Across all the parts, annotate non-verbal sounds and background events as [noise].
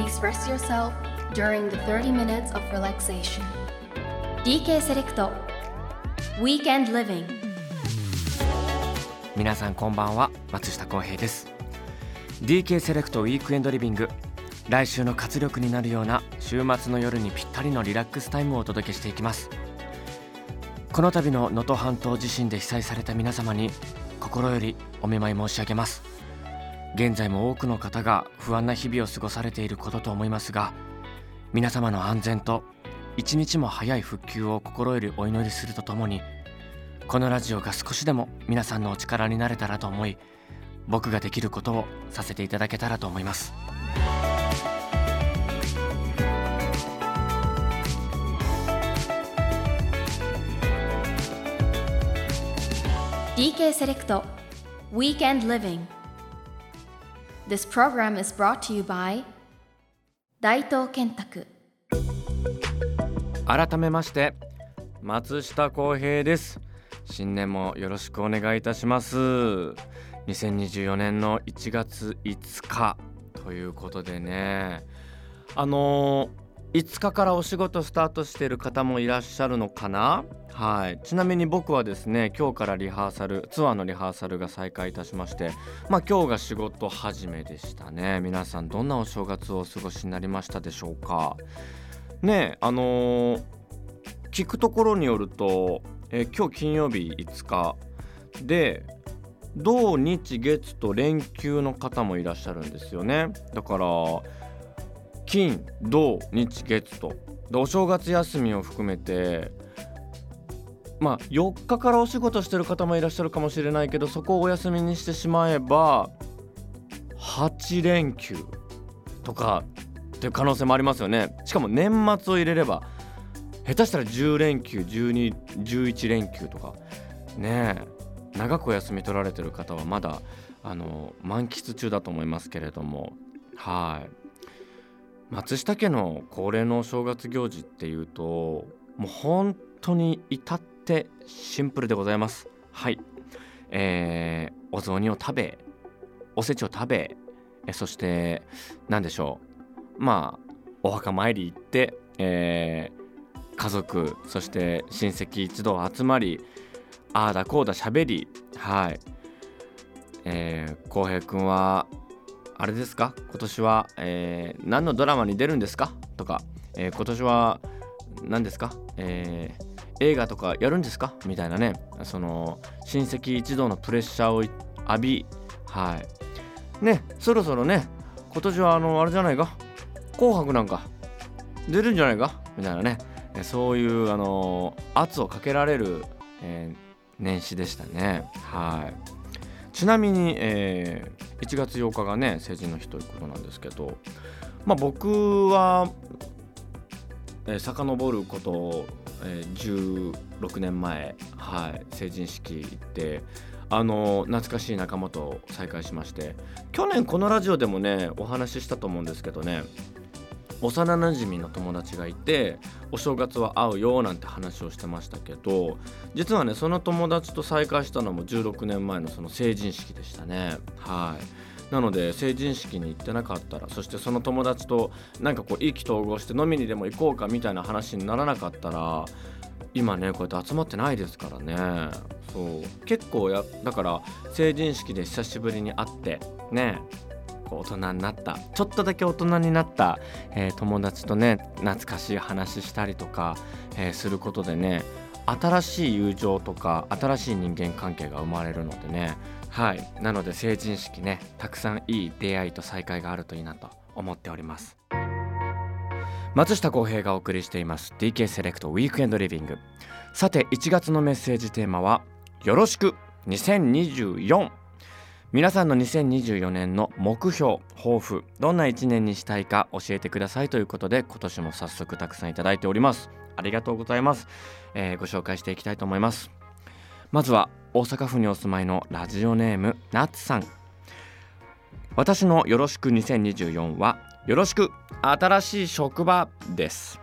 please rest yourself during the 30 minutes of relaxation. DK セレクト Weekend Living. 皆さんこんばんは。松下洸平です。DK セレクトウィークエンドリビング来週の活力になるような週末の夜にぴったりのリラックスタイムをお届けしていきます。この度の能登半島地震で被災された皆様に心よりお見舞い申し上げます。現在も多くの方が不安な日々を過ごされていることと思いますが皆様の安全と一日も早い復旧を心よりお祈りするとともにこのラジオが少しでも皆さんのお力になれたらと思い僕ができることをさせていただけたらと思います。DK セレクト Weekend Living This program is brought to you by 大東建託改めまして松下洸平です。新年もよろしくお願いいたします。2024年の1月5日ということでね。あのー5日からお仕事スタートしている方もいらっしゃるのかな？はい。ちなみに僕はですね今日からリハーサルツアーのリハーサルが再開いたしましてまあ今日が仕事始めでしたね。皆さんどんなお正月をお過ごしになりましたでしょうか？ねえあのー聞くところによると、えー今日金曜日5日で土日月と連休の方もいらっしゃるんですよね。だから金土日月と。でお正月休みを含めてまあ4日からお仕事してる方もいらっしゃるかもしれないけどそこをお休みにしてしまえば8連休とかっていう可能性もありますよね。しかも年末を入れれば下手したら10連休1211連休とかねえ長くお休み取られてる方はまだあの満喫中だと思いますけれども。はい。松下家の恒例のお正月行事っていうともう本当に至ってシンプルでございます。はい。えーお雑煮を食べおせちを食べえそして何でしょう。まあお墓参り行って、えー家族そして親戚一同集まりああだこうだしゃべりはい。えー、浩平くんはあれですか？今年は、えー何のドラマに出るんですか？とか、えー今年は何ですか、えー映画とかやるんですか？みたいなね。その親戚一同のプレッシャーを浴びはい。ねそろそろね今年はあのあれじゃないか？紅白なんか出るんじゃないか？みたいなね。そういうあの圧をかけられる、えー年始でしたね。はい。ちなみに、えー1月8日がね成人の日ということなんですけどまあ僕は、えー、遡ること、えー16年前、はい、成人式行ってあの懐かしい仲間と再会しまして去年このラジオでもねお話ししたと思うんですけどね幼なじみの友達がいてお正月は会うよなんて話をしてましたけど実はねその友達と再会したのも16年前のその成人式でしたね。はい。なので成人式に行ってなかったらそしてその友達となんかこう意気投合して飲みにでも行こうかみたいな話にならなかったら今ねこうやって集まってないですからね。そう。結構やだから成人式で久しぶりに会ってね。こう大人になったちょっとだけ大人になった、えー友達とね懐かしい話したりとか、えーすることでね新しい友情とか新しい人間関係が生まれるのでねはい。なので成人式ねたくさんいい出会いと再会があるといいなと思っております。松下洸平がお送りしています DK セレクトウィークエンドリビングさて1月のメッセージテーマはよろしく2024皆さんの2024年の目標抱負どんな1年にしたいか教えてくださいということで今年も早速たくさんいただいております。ありがとうございます、えーご紹介していきたいと思います。まずは大阪府にお住まいのラジオネームなつさん。私のよろしく2024はよろしく新しい職場です。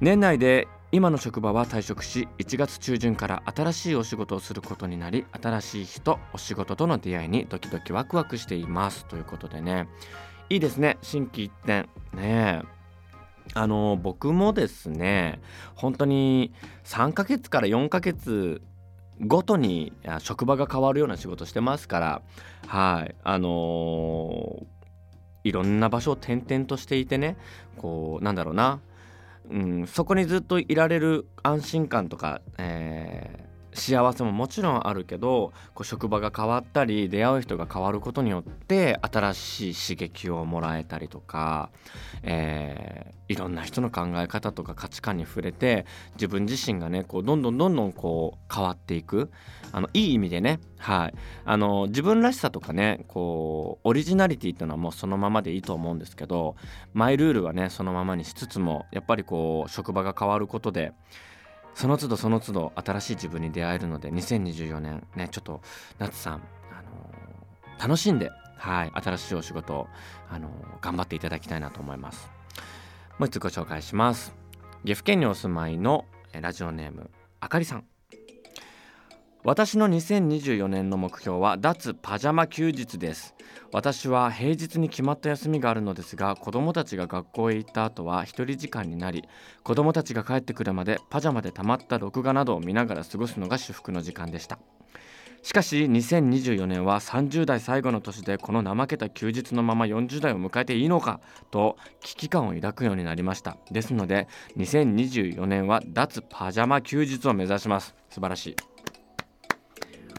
年内で今の職場は退職し1月中旬から新しいお仕事をすることになり新しい人お仕事との出会いにドキドキワクワクしています。ということでね。いいですね。心機一転。ねえ。あの僕もですね本当に3ヶ月から4ヶ月ごとに職場が変わるような仕事してますからはい。あのー、いろんな場所を転々としていてねこうなんだろうな、うん、そこにずっといられる安心感とか、えー幸せももちろんあるけどこう職場が変わったり出会う人が変わることによって新しい刺激をもらえたりとか、えー、いろんな人の考え方とか価値観に触れて自分自身がねこうどんどんどんどんこう変わっていく。あのいい意味でね、はい、あの自分らしさとかねこうオリジナリティっていうのはもうそのままでいいと思うんですけどマイルールはねそのままにしつつもやっぱりこう職場が変わることでその都度その都度新しい自分に出会えるので2024年ねちょっと夏さん、あのー、楽しんで、はい、新しいお仕事を、あのー、頑張っていただきたいなと思います。もう一つご紹介します。岐阜県にお住まいのラジオネームあかりさん。私の2024年の目標は脱パジャマ休日です。私は平日に決まった休みがあるのですが子供たちが学校へ行った後は一人時間になり子供たちが帰ってくるまでパジャマで溜まった録画などを見ながら過ごすのが至福の時間でした。しかし2024年は30代最後の年でこの怠けた休日のまま40代を迎えていいのかと危機感を抱くようになりました。ですので2024年は脱パジャマ休日を目指します。素晴らしい。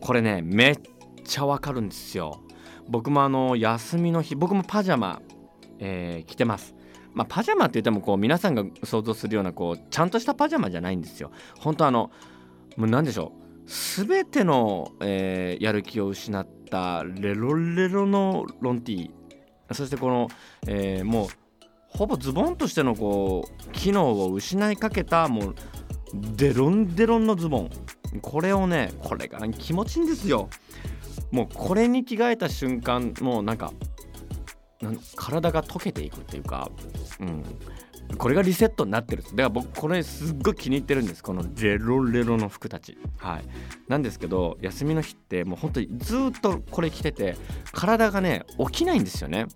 これねめっちゃわかるんですよ。僕もあの休みの日僕もパジャマ、えー、着てます。まあ、パジャマって言ってもこう皆さんが想像するようなこうちゃんとしたパジャマじゃないんですよ。本当あのもう何でしょう。全ての、えー、やる気を失ったレロレロのロンティー。そしてこの、えー、もうほぼズボンとしてのこう機能を失いかけたもうデロンデロンのズボン。これをねこれが気持ちいいんですよ。もうこれに着替えた瞬間もうなんか体が溶けていくっていうか、うん、これがリセットになってるだから僕これすっごい気に入ってるんです。このレロレロの服たち。はい。なんですけど休みの日ってもう本当にずっとこれ着てて体がね起きないんですよね。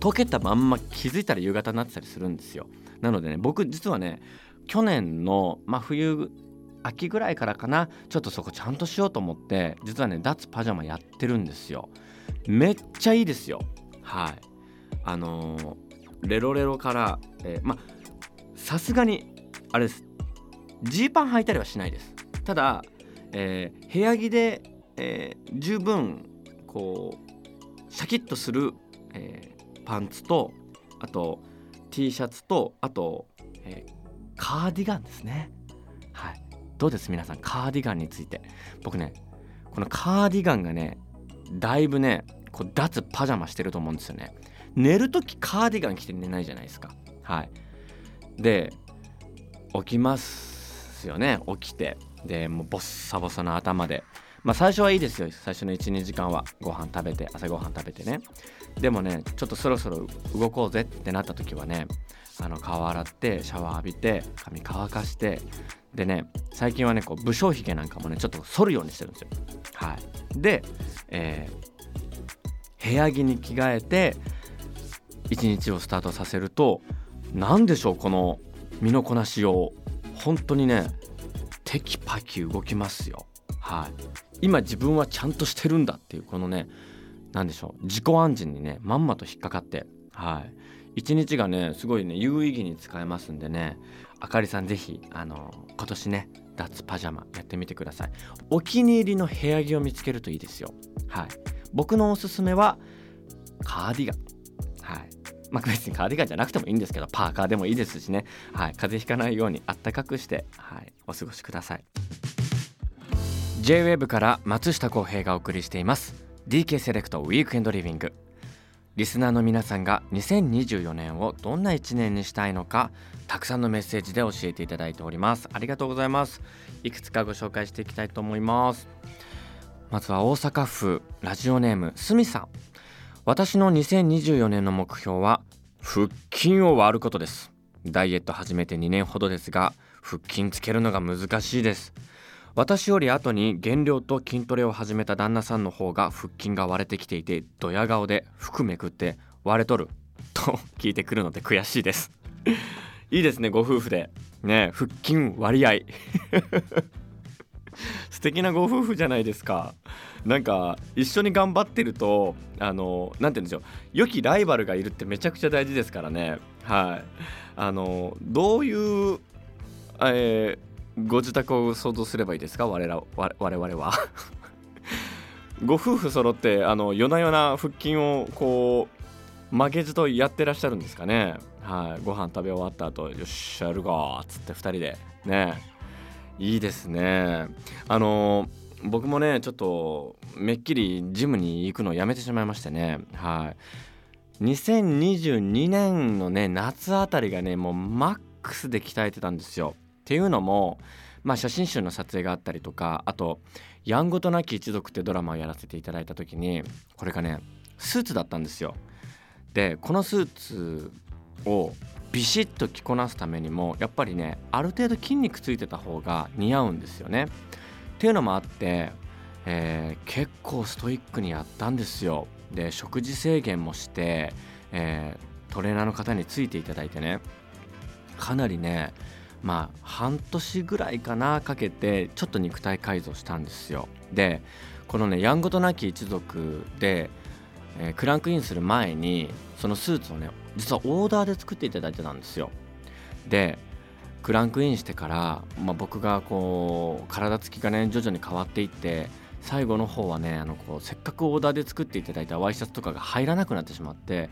溶けたまんま気づいたら夕方になってたりするんですよ。なのでね僕実はね去年の、まあ、冬秋ぐらいからかな。ちょっとそこちゃんとしようと思って実はね脱パジャマやってるんですよ。めっちゃいいですよ。はい。あのー、レロレロから、えー、まさすがにあれです。ジーパン履いたりはしないです。ただ、えー、部屋着で、えー、十分こうシャキッとする、えー、パンツとあと T シャツとあと、えー、カーディガンですね。はい。どうです？皆さんカーディガンについて。僕ねこのカーディガンがねだいぶねこう脱パジャマしてると思うんですよね。寝る時カーディガン着て寝ないじゃないですか。はい。で起きますよね。起きて。でもうボッサボサの頭で。まあ最初はいいですよ。最初の12時間はご飯食べて朝ごはん食べてね。でもねちょっとそろそろ動こうぜってなった時はねあの顔洗ってシャワー浴びて髪乾かしてでね最近はねこう武将髭なんかもねちょっと剃るようにしてるんですよ。はい。で、えー、部屋着に着替えて一日をスタートさせると何でしょうこの身のこなしを。本当にねテキパキ動きますよ。はい。今自分はちゃんとしてるんだっていうこのね何でしょう自己暗示にねまんまと引っかかってはい。一日がねすごいね有意義に使えますんでね。あかりさんぜひあの今年ね脱パジャマやってみてください。お気に入りの部屋着を見つけるといいですよ。はい。僕のおすすめはカーディガン。はい。まあ別にカーディガンじゃなくてもいいんですけどパーカーでもいいですしね。はい。風邪ひかないようにあったかくしてはい。お過ごしください。J-WAVE から松下洸平がお送りしています。DK セレクトウィークエンドリビングリスナーの皆さんが2024年をどんな1年にしたいのかたくさんのメッセージで教えていただいております。ありがとうございます。いくつかご紹介していきたいと思います。まずは大阪府ラジオネームすみさん。私の2024年の目標は腹筋を割ることです。ダイエット始めて2年ほどですが腹筋つけるのが難しいです。私より後に減量と筋トレを始めた旦那さんの方が腹筋が割れてきていてドヤ顔で服めくって割れとると聞いてくるので悔しいです。[laughs] いいですねご夫婦で。ね腹筋割合。[laughs] 素敵なご夫婦じゃないですか。なんか一緒に頑張ってるとあの何て言うんでしょう。良きライバルがいるってめちゃくちゃ大事ですからね。はい。あのどういう、えー、ご自宅を想像すればいいですか？我ら我々は。[laughs] ご夫婦揃ってあの夜な夜な腹筋をこう曲げずとやってらっしゃるんですかね？はい。ご飯食べ終わった後よっしゃやるかっつって2人で。ね。いいですね。あの僕もねちょっとめっきりジムに行くのをやめてしまいましてね。はい。2022年のね夏あたりがねもうマックスで鍛えてたんですよ。っていうのもまあ写真集の撮影があったりとかあと「やんごとなき一族」ってドラマをやらせていただいた時にこれがねスーツだったんですよでこのスーツをビシッと着こなすためにもやっぱりねある程度筋肉ついてた方が似合うんですよね。っていうのもあって、えー、結構ストイックにやったんですよ。で食事制限もして、えー、トレーナーの方についていただいてねかなりねまあ半年ぐらいかなかけてちょっと肉体改造したんですよ。でこのねやんごとなき一族で、えー、クランクインする前にそのスーツをね実はオーダーで作っていただいてたんですよでクランクインしてから、まあ、僕がこう体つきがね徐々に変わっていって最後の方はねあのこうせっかくオーダーで作っていただいたワイシャツとかが入らなくなってしまって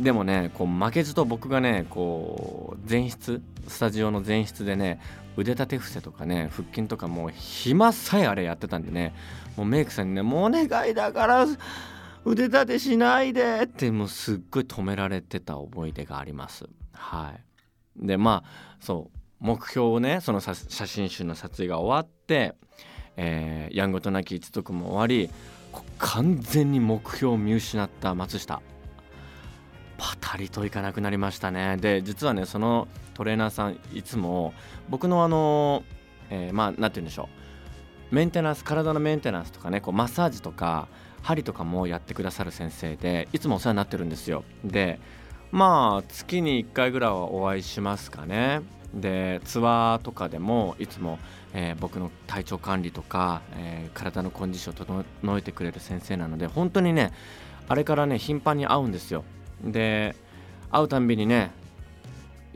でもねこう負けずと僕がねこう前室スタジオの前室でね腕立て伏せとかね腹筋とかもう暇さえあれやってたんでねもうメイクさんにね「もうお願いだから腕立てしないでってもうすっごい止められてた思い出があります。はい。でまあそう目標をねその写真集の撮影が終わって、えー、やんごとなき一族も終わり完全に目標を見失った松下。パタリといかなくなりましたね。で実はねそのトレーナーさんいつも僕のあの、えー、まあ何て言うんでしょう。メンテナンス体のメンテナンスとかねこうマッサージとか針とかもやってくださる先生でいつもお世話になってるんですよ。でまあ月に1回ぐらいはお会いしますかね。でツアーとかでもいつも、えー、僕の体調管理とか、えー、体のコンディションを整えてくれる先生なので本当にねあれからね頻繁に会うんですよ。で会うたんびにね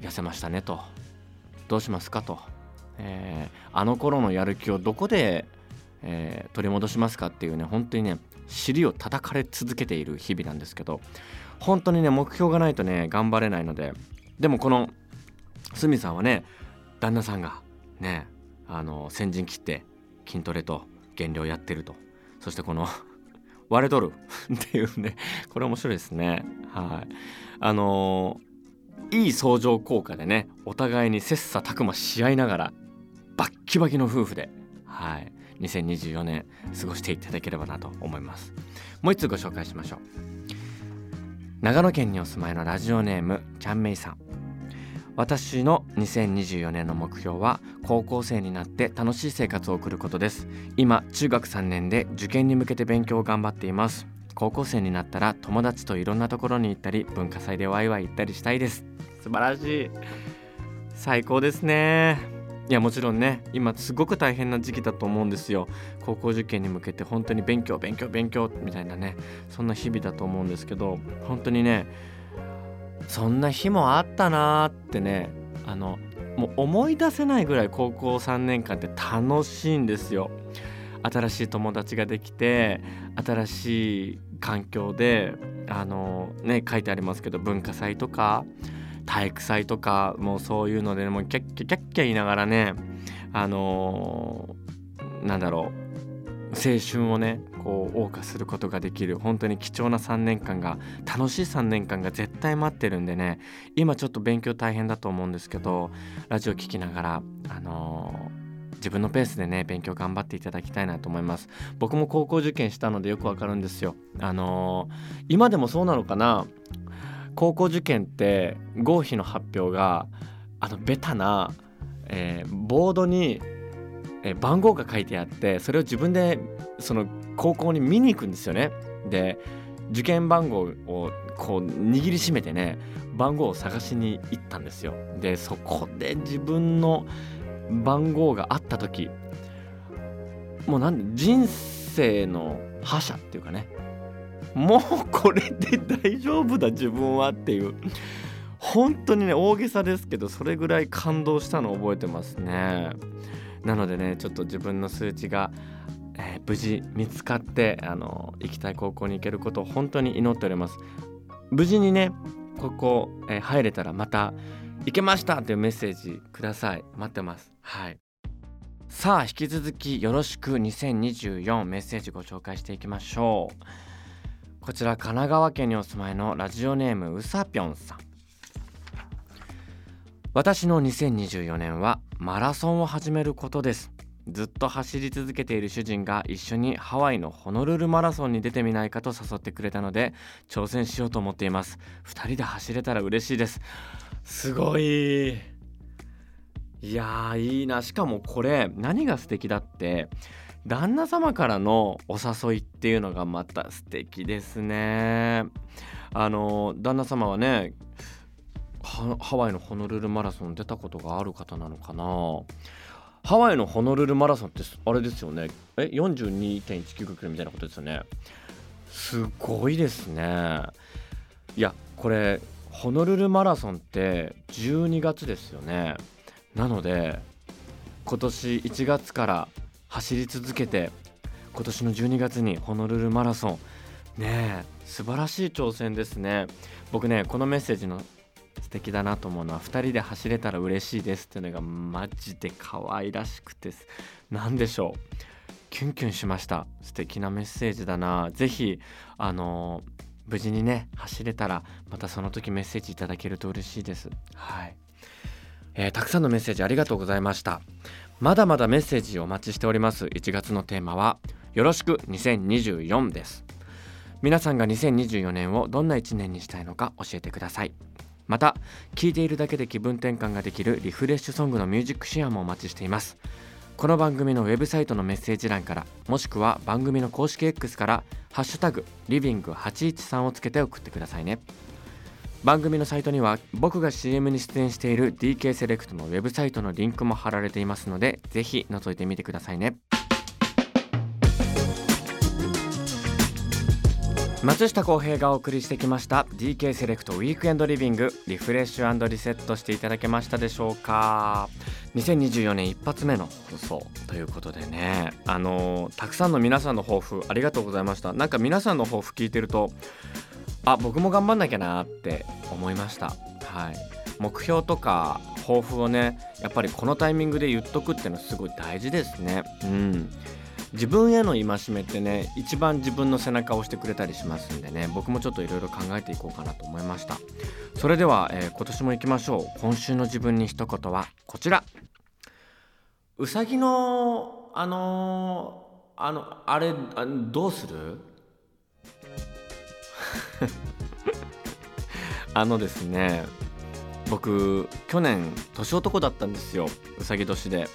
痩せましたねと。どうしますかと、えー、あの頃のやる気をどこで、えー、取り戻しますかっていうね本当にね尻を叩かれ続けている日々なんですけど本当にね目標がないとね頑張れないので。でもこの鷲見さんはね旦那さんがねあの先陣切って筋トレと減量やってると。そしてこの [laughs] 割れとるっていうねこれ面白いですね。はい。あのいい相乗効果でねお互いに切磋琢磨し合いながらバッキバキの夫婦ではい。2024年過ごしていただければなと思います。もう一つご紹介しましょう。長野県にお住まいのラジオネームちゃんめいさん。私の2024年の目標は高校生になって楽しい生活を送ることです。今中学3年で受験に向けて勉強を頑張っています。高校生になったら友達といろんなところに行ったり文化祭でワイワイ行ったりしたいです。素晴らしい。最高ですね。いやもちろんね今すごく大変な時期だと思うんですよ。高校受験に向けて本当に勉強勉強勉強みたいなねそんな日々だと思うんですけど本当にねそんな日もあったなーってねあのもう思い出せないぐらい高校3年間って楽しいんですよ。新しい友達ができて新しい環境であのね書いてありますけど文化祭とか体育祭とかもうそういうので、ね、もうキャッキャキャッキャ言いながらねあのー、なんだろう青春をねこう謳歌することができる本当に貴重な3年間が楽しい3年間が絶対待ってるんでね今ちょっと勉強大変だと思うんですけどラジオ聴きながらあのー、自分のペースでね勉強頑張っていただきたいなと思います。僕も高校受験したのでよくわかるんですよ。あのー、今でもそうなのかな？高校受験って合否の発表があのベタな、えー、ボードに、え、番号が書いてあってそれを自分でその高校に見に行くんですよね。で受験番号をこう握りしめてね番号を探しに行ったんですよでそこで自分の番号があった時もうなん人生の覇者っていうかねもうこれで大丈夫だ自分はっていう本当にね大げさですけどそれぐらい感動したのを覚えてますね。なのでねちょっと自分の数値が、えー、無事見つかってあの行きたい高校に行けることを本当に祈っております。無事にねここ、えー、入れたらまた行けましたというメッセージください。待ってます。はい。さあ引き続きよろしく2024メッセージご紹介していきましょう。こちら神奈川県にお住まいのラジオネームうさぴょんさん。私の2024年はマラソンを始めることです。ずっと走り続けている主人が一緒にハワイのホノルルマラソンに出てみないかと誘ってくれたので挑戦しようと思っています。2人で走れたら嬉しいです。すごい。いやいいな。しかもこれ何が素敵だって旦那様からのお誘いっていうのがまた素敵ですね。あの旦那様はねハワイのホノルルマラソン出たことがある方なのかな？ハワイのホノルルマラソンってあれですよね。え42.195キロみたいなことですよね。すごいですね。いやこれホノルルマラソンって12月ですよね。なので今年1月から走り続けて今年の12月にホノルルマラソン。ねえ素晴らしい挑戦ですね。僕ねこのメッセージの素敵だなと思うのは2人で走れたら嬉しいですっていうのがマジで可愛らしくて何でしょう。キュンキュンしました。素敵なメッセージだな。是非あの無事にね走れたらまたその時メッセージいただけると嬉しいです。はい、えー、たくさんのメッセージありがとうございました。まだまだメッセージお待ちしております。1月のテーマはよろしく2024です。皆さんが2024年をどんな1年にしたいのか教えてください。また聴いているだけで気分転換ができるリフレッシュソングのミュージックシェアもお待ちしています。この番組のウェブサイトのメッセージ欄からもしくは番組の公式 X から「ハッシュタグリビング813」をつけて送ってくださいね。番組のサイトには僕が CM に出演している DK セレクトのウェブサイトのリンクも貼られていますのでぜひ覗いてみてくださいね。松下洸平がお送りしてきました DK セレクトウィークエンドリビングリフレッシュリセットしていただけましたでしょうか？2024年一発目の放送ということでね。あの、たくさんの皆さんの抱負ありがとうございました。なんか皆さんの抱負聞いてるとあ僕も頑張んなきゃなって思いました。はい。目標とか抱負をねやっぱりこのタイミングで言っとくっていうのはすごい大事ですね。うん。自分への戒めってね一番自分の背中を押してくれたりしますんでね僕もちょっといろいろ考えていこうかなと思いました。それでは、えー、今年も行きましょう。今週の自分に一言はこちら。うさぎのあのー、あのあれあどうする？[laughs] あのですね僕去年年男だったんですよ。うさぎ年で。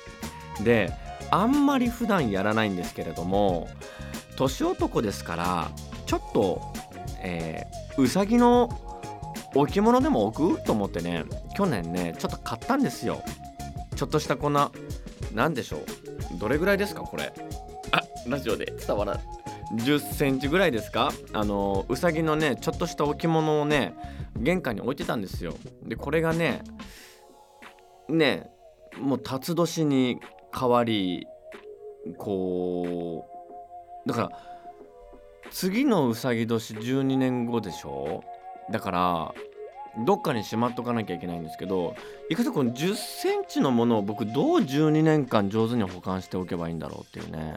であんまり普段やらないんですけれども年男ですからちょっと、えー、うさぎの置物でも置くと思ってね去年ねちょっと買ったんですよ。ちょっとしたこんな何でしょうどれぐらいですかこれ。あラジオで。伝わら10センチぐらいですか。あのうさぎのねちょっとした置物をね玄関に置いてたんですよ。でこれがねねもう辰年に変わりこうだから次のうさぎ年12年後でしょ？だからどっかにしまっとかなきゃいけないんですけどいかとこの1 0センチのものを僕どう12年間上手に保管しておけばいいんだろうっていうね。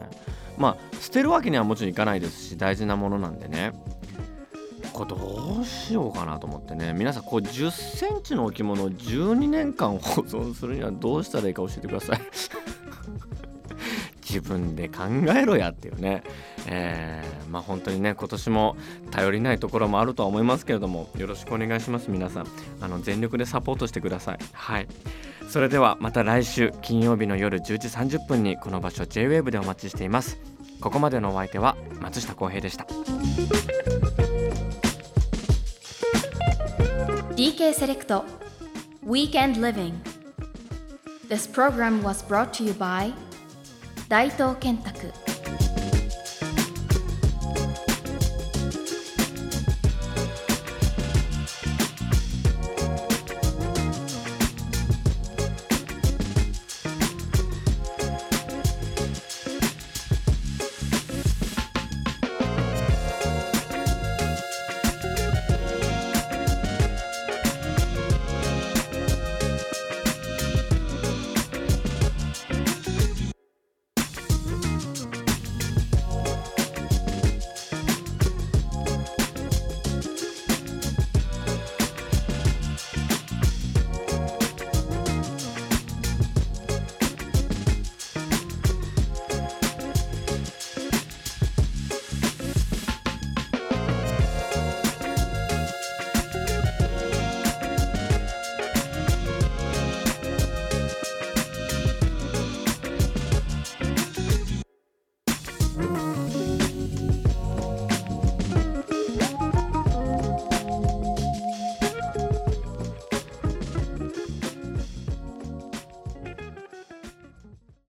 まあ捨てるわけにはもちろんいかないですし大事なものなんでね。これどうしようかなと思ってね。皆さんこう1 0センチの置物を12年間保存するにはどうしたらいいか教えてください。自分で考えろやっていうね、えー、まあ本当にね今年も頼りないところもあるとは思いますけれどもよろしくお願いします皆さん。あの全力でサポートしてください。はい。それではまた来週金曜日の夜10時30分にこの場所 JWAVE でお待ちしています。ここまでのお相手は松下洸平でした。DK セレクト Weekend Living. This program was brought to you by 大東建託。